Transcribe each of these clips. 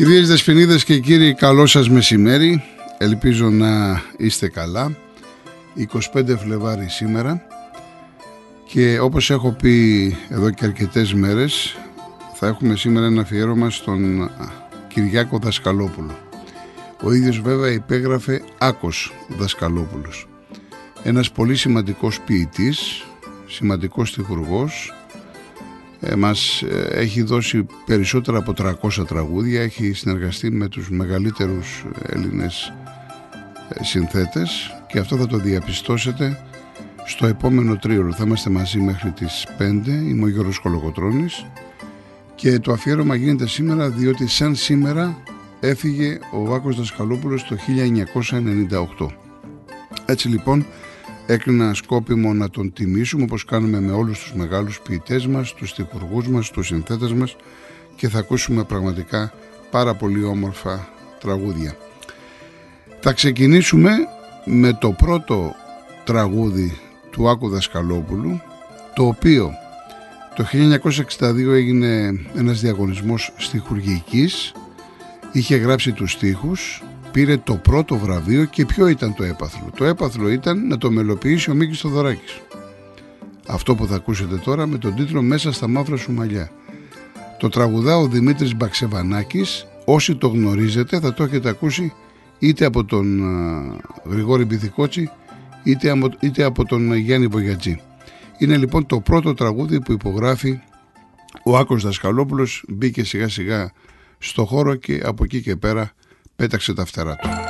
Κυρίες Δεσποινίδες και κύριοι, καλό σας μεσημέρι. Ελπίζω να είστε καλά. 25 Φλεβάρι σήμερα και όπως έχω πει εδώ και αρκετές μέρες θα έχουμε σήμερα ένα αφιέρωμα στον Κυριάκο Δασκαλόπουλο. Ο ίδιος βέβαια υπέγραφε Άκος Δασκαλόπουλος. Ένας πολύ σημαντικός ποιητής, σημαντικός στιχουργός, ε, μας ε, έχει δώσει περισσότερα από 300 τραγούδια, έχει συνεργαστεί με τους μεγαλύτερους Έλληνες ε, συνθέτες και αυτό θα το διαπιστώσετε στο επόμενο τρίωρο. Θα είμαστε μαζί μέχρι τις 5, είμαι ο Γιώργος Κολοκοτρώνης και το αφιέρωμα γίνεται σήμερα διότι σαν σήμερα έφυγε ο Βάκος Δασκαλόπουλος το 1998. Έτσι λοιπόν έκρινα σκόπιμο να τον τιμήσουμε όπως κάνουμε με όλους τους μεγάλους ποιητές μας, τους τυπουργούς μας, τους συνθέτες μας και θα ακούσουμε πραγματικά πάρα πολύ όμορφα τραγούδια. Θα ξεκινήσουμε με το πρώτο τραγούδι του Άκου Δασκαλόπουλου το οποίο το 1962 έγινε ένας διαγωνισμός στιχουργικής είχε γράψει τους στίχους πήρε το πρώτο βραβείο και ποιο ήταν το έπαθλο. Το έπαθλο ήταν να το μελοποιήσει ο Μίκης Θοδωράκης. Αυτό που θα ακούσετε τώρα με τον τίτλο «Μέσα στα μαύρα σου μαλλιά». Το τραγουδά ο Δημήτρης Μπαξεβανάκης, όσοι το γνωρίζετε θα το έχετε ακούσει είτε από τον Γρηγόρη Μπιθικότσι είτε, είτε από τον Γιάννη Βογιατζή. Είναι λοιπόν το πρώτο τραγούδι που υπογράφει ο Άκος Δασκαλόπουλος, μπήκε σιγά σιγά στο χώρο και από εκεί και πέρα πέταξε τα φτερά του.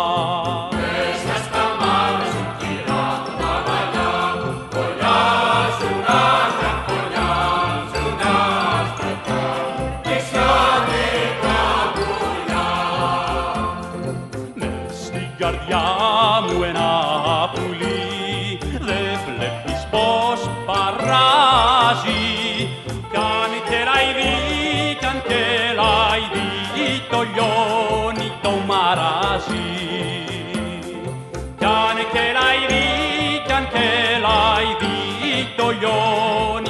δεξιάδικα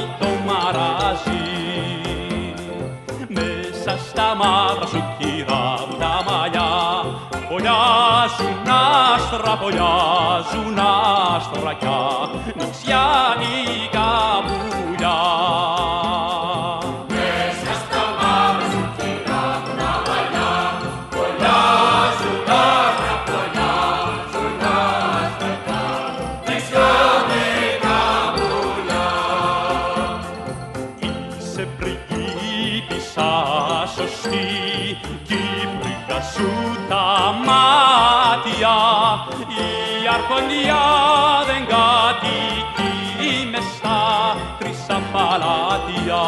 βουλιά μαύρα σου κύρα μου τα μαλλιά Πολιάζουν άστρα, πολιάζουν άστρα κι νηξιάνικα αρχοντιά δεν κατοικεί μες στα χρυσά παλάτια.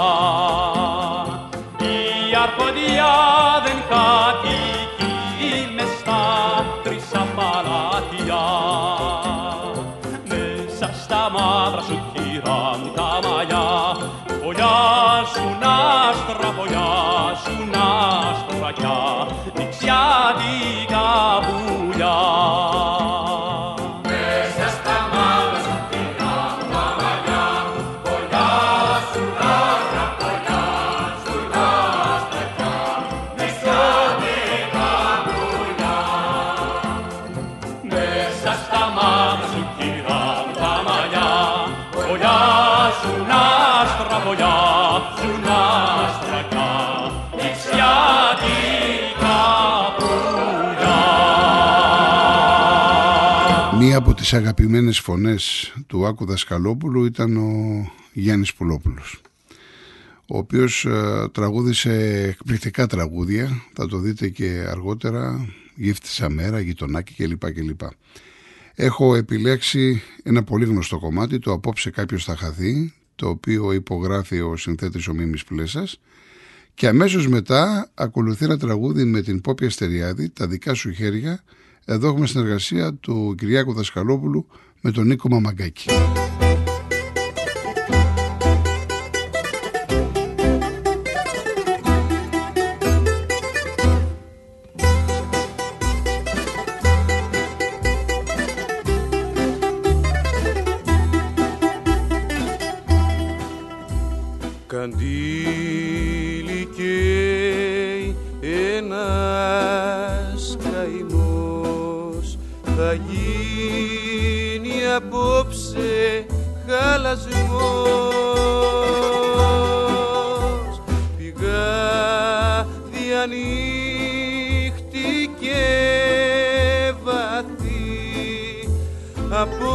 Η αρχοντιά δεν κατοικεί μες στα χρυσά παλάτια. Μέσα στα μαύρα σου κύρα μου τα μαλλιά φωλιάζουν Μία από τις αγαπημένες φωνές του Άκου Δασκαλόπουλου ήταν ο Γιάννης Πουλόπουλος ο οποίος ε, τραγούδισε εκπληκτικά τραγούδια θα το δείτε και αργότερα γύφτησα μέρα, γειτονάκι κλπ. κλπ. Έχω επιλέξει ένα πολύ γνωστό κομμάτι, το «Απόψε κάποιος θα χαθεί», το οποίο υπογράφει ο συνθέτης ο Μίμης Πλέσας και αμέσως μετά ακολουθεί ένα τραγούδι με την Πόπια Στεριάδη, «Τα δικά σου χέρια», εδώ έχουμε συνεργασία του Κυριάκου Δασκαλόπουλου με τον Νίκο Μαμαγκάκη. sabor.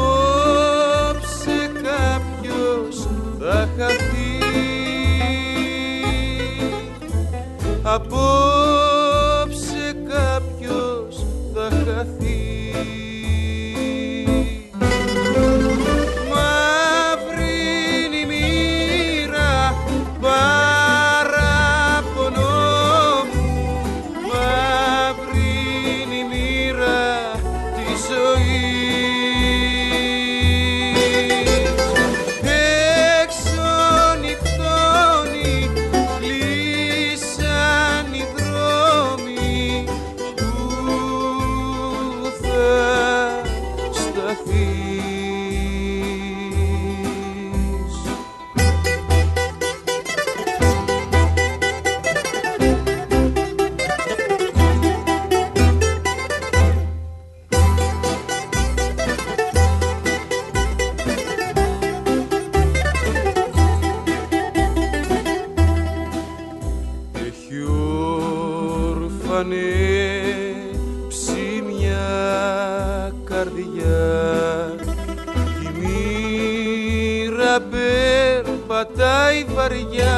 καρδιά. Κι η μοίρα περπατάει βαριά.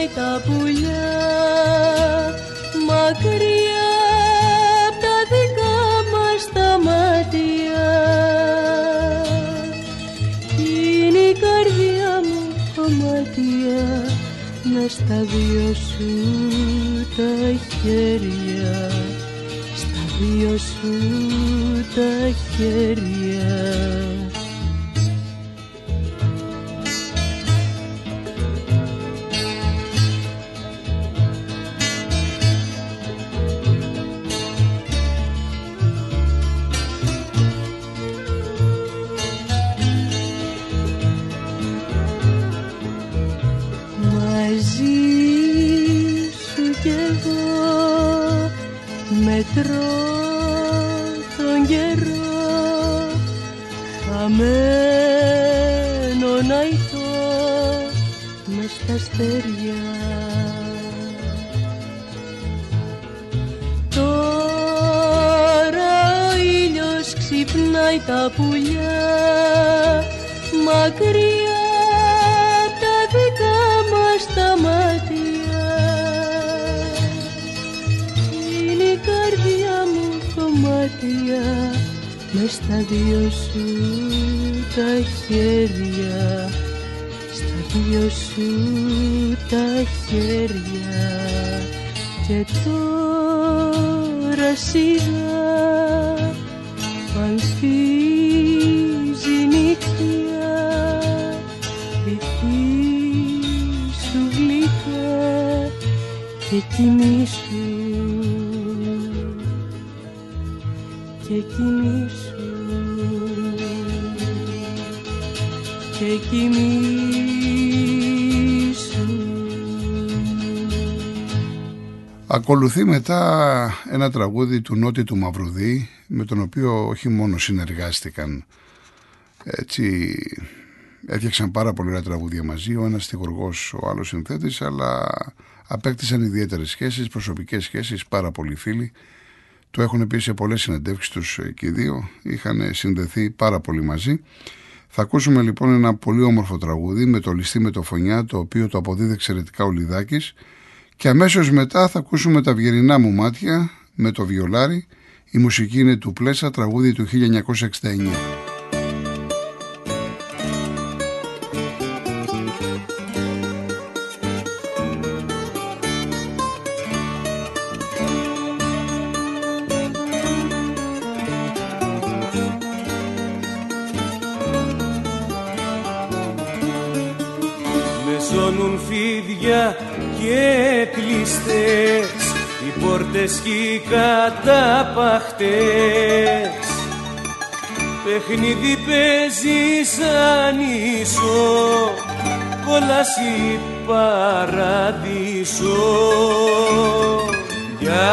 Πετάει τα πουλιά. Μακριά τα δικά μας τα μάτια. Είναι η καρδιά μου κομμάτια να στα δυο σου τα χέρια. Στα δυο σου τα χέρια. Κομμάτια μες στα δυο σου τα χέρια δυο σου τα χέρια. Και τώρα σιγά αν σφίζει νύχια δική σου γλυκά και κοιμήσου και και κοιμήσου Ακολουθεί μετά ένα τραγούδι του Νότι του Μαυρουδή με τον οποίο όχι μόνο συνεργάστηκαν έτσι έφτιαξαν πάρα πολύ ωραία τραγούδια μαζί ο ένας στιγοργός ο άλλος συνθέτης αλλά απέκτησαν ιδιαίτερες σχέσεις, προσωπικές σχέσεις, πάρα πολλοί φίλοι. Το έχουν πει σε πολλές συνεντεύξεις τους και οι δύο. Είχαν συνδεθεί πάρα πολύ μαζί θα ακούσουμε λοιπόν ένα πολύ όμορφο τραγούδι με το ληστή με το φωνιά το οποίο το αποδίδει εξαιρετικά ο Λιδάκης και αμέσως μετά θα ακούσουμε τα βγερινά μου μάτια με το βιολάρι. Η μουσική είναι του Πλέσα, τραγούδι του 1969. Καταπαχτές. Παιχνίδι παίζει σαν ίσο κόλαση παραδείσο.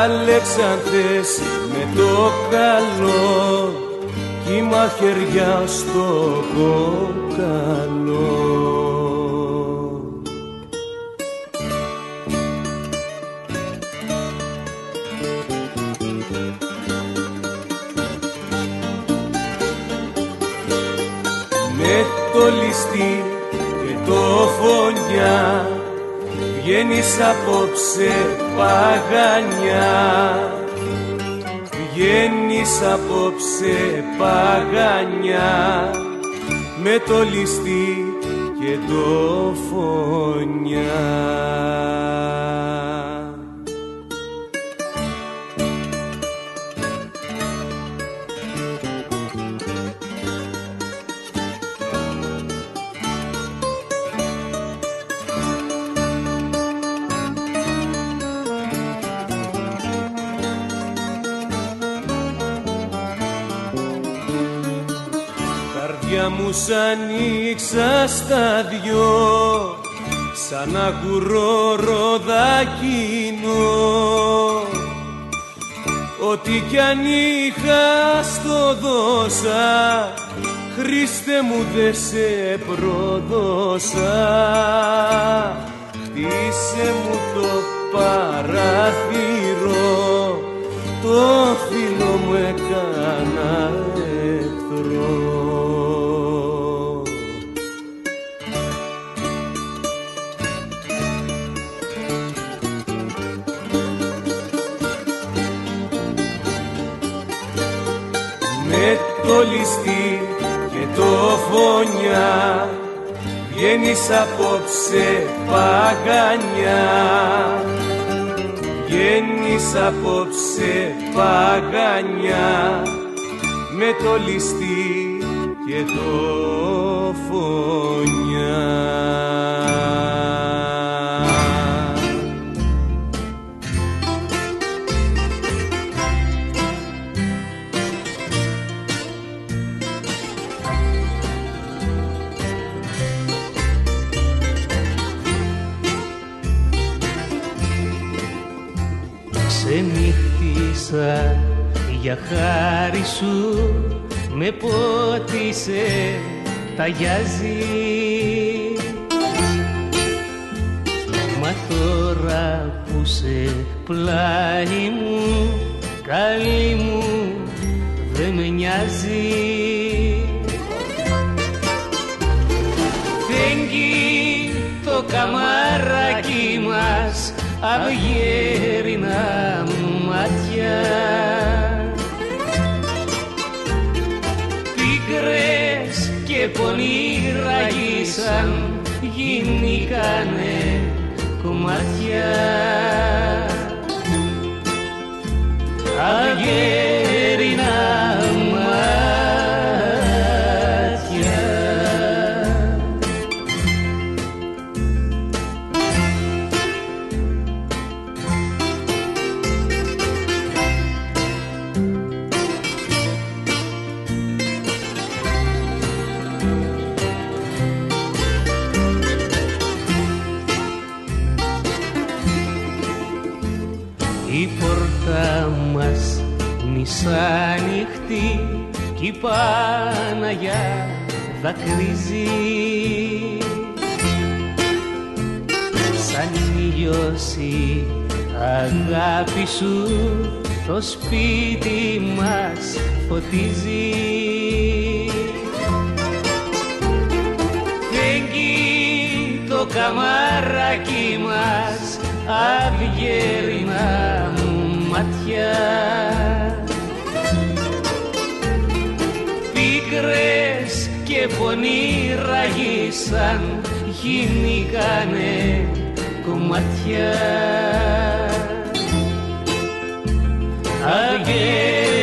Αλεξανδρές με το καλό κι η μαχαιριά στο κόκαλο ληστή και το φωνιά βγαίνεις απόψε παγανιά. Βγαίνεις απόψε παγανιά με το ληστή και το φωνιά μου σ' ανοίξα στα δυο σαν αγουρό ροδακίνο Ό,τι κι αν είχα στο δώσα Χριστέ μου δε σε προδώσα. Χτίσε μου το παραθύρο Το φίλο μου έκανα εχθρό το ληστή και το φωνιά βγαίνεις απόψε παγανιά. Βγαίνεις απόψε παγανιά με το ληστή και το φωνιά πούλησα για χάρη σου με πότισε ταγιάζει Μα τώρα που σε πλάι μου καλή μου δεν με νοιάζει. Φέγγει το καμαράκι μας αυγέρινα Πίκρες και πονηραγίσαν γίνηκανε κομμάτια. Αυγέρινα ανοιχτή κι η Παναγιά δακρύζει. Σαν ήλιος η αγάπη σου το σπίτι μας φωτίζει. Φέγγει το καμαράκι μας αυγέρινα ματιά πίκρες και πονηραγίσαν γίνηκανε κομμάτια. Αγέρινα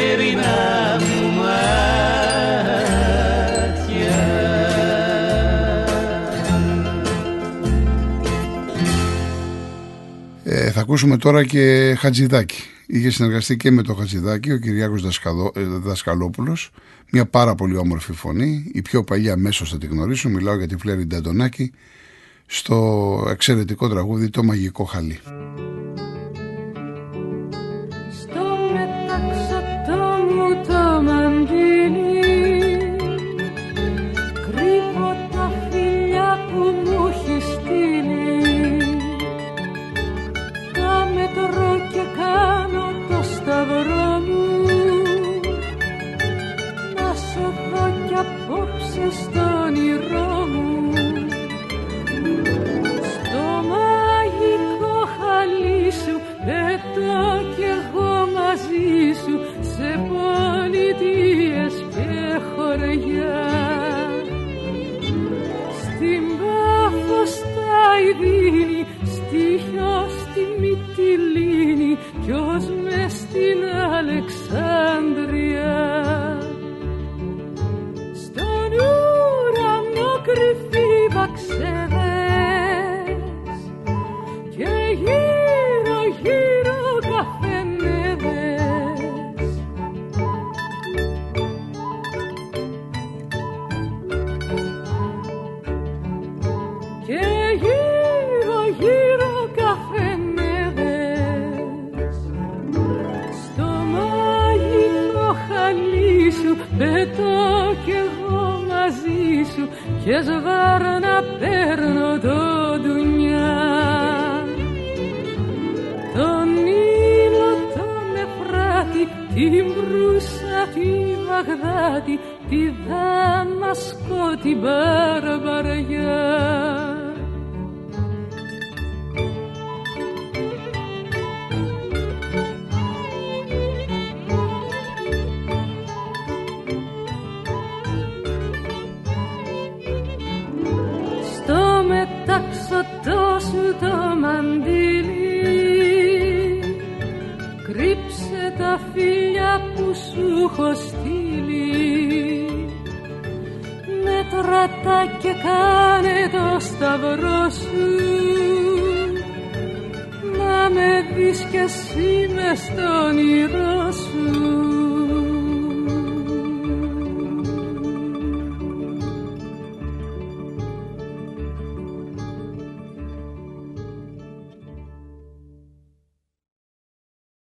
ε, Θα ακούσουμε τώρα και Χατζηδάκη. Είχε συνεργαστεί και με το Χατζηδάκη ο Κυριάκος Δασκαλό, ε, Δασκαλόπουλος. Μια πάρα πολύ όμορφη φωνή η πιο παλιά μέσω θα τη γνωρίσω. Μιλάω για τη Φλέρη Νταντονάκη στο εξαιρετικό τραγούδι «Το μαγικό χαλί». Στον ουρανό κρυφή βαξέδες πετώ κι εγώ μαζί σου και σβάρνα παίρνω το ντουνιά τον Νείλο, τον Εφράτη, την Μπρούσα, τη Βαγδάτη, τη Δαμασκό, την Μπαρμπαριά. Το μαντήλι κρύψε τα φίλια που σου έχω στείλει. Μέτρα τα και κάνε το σταυρό σου. Να με δεις κι εσύ μες στο όνειρό σου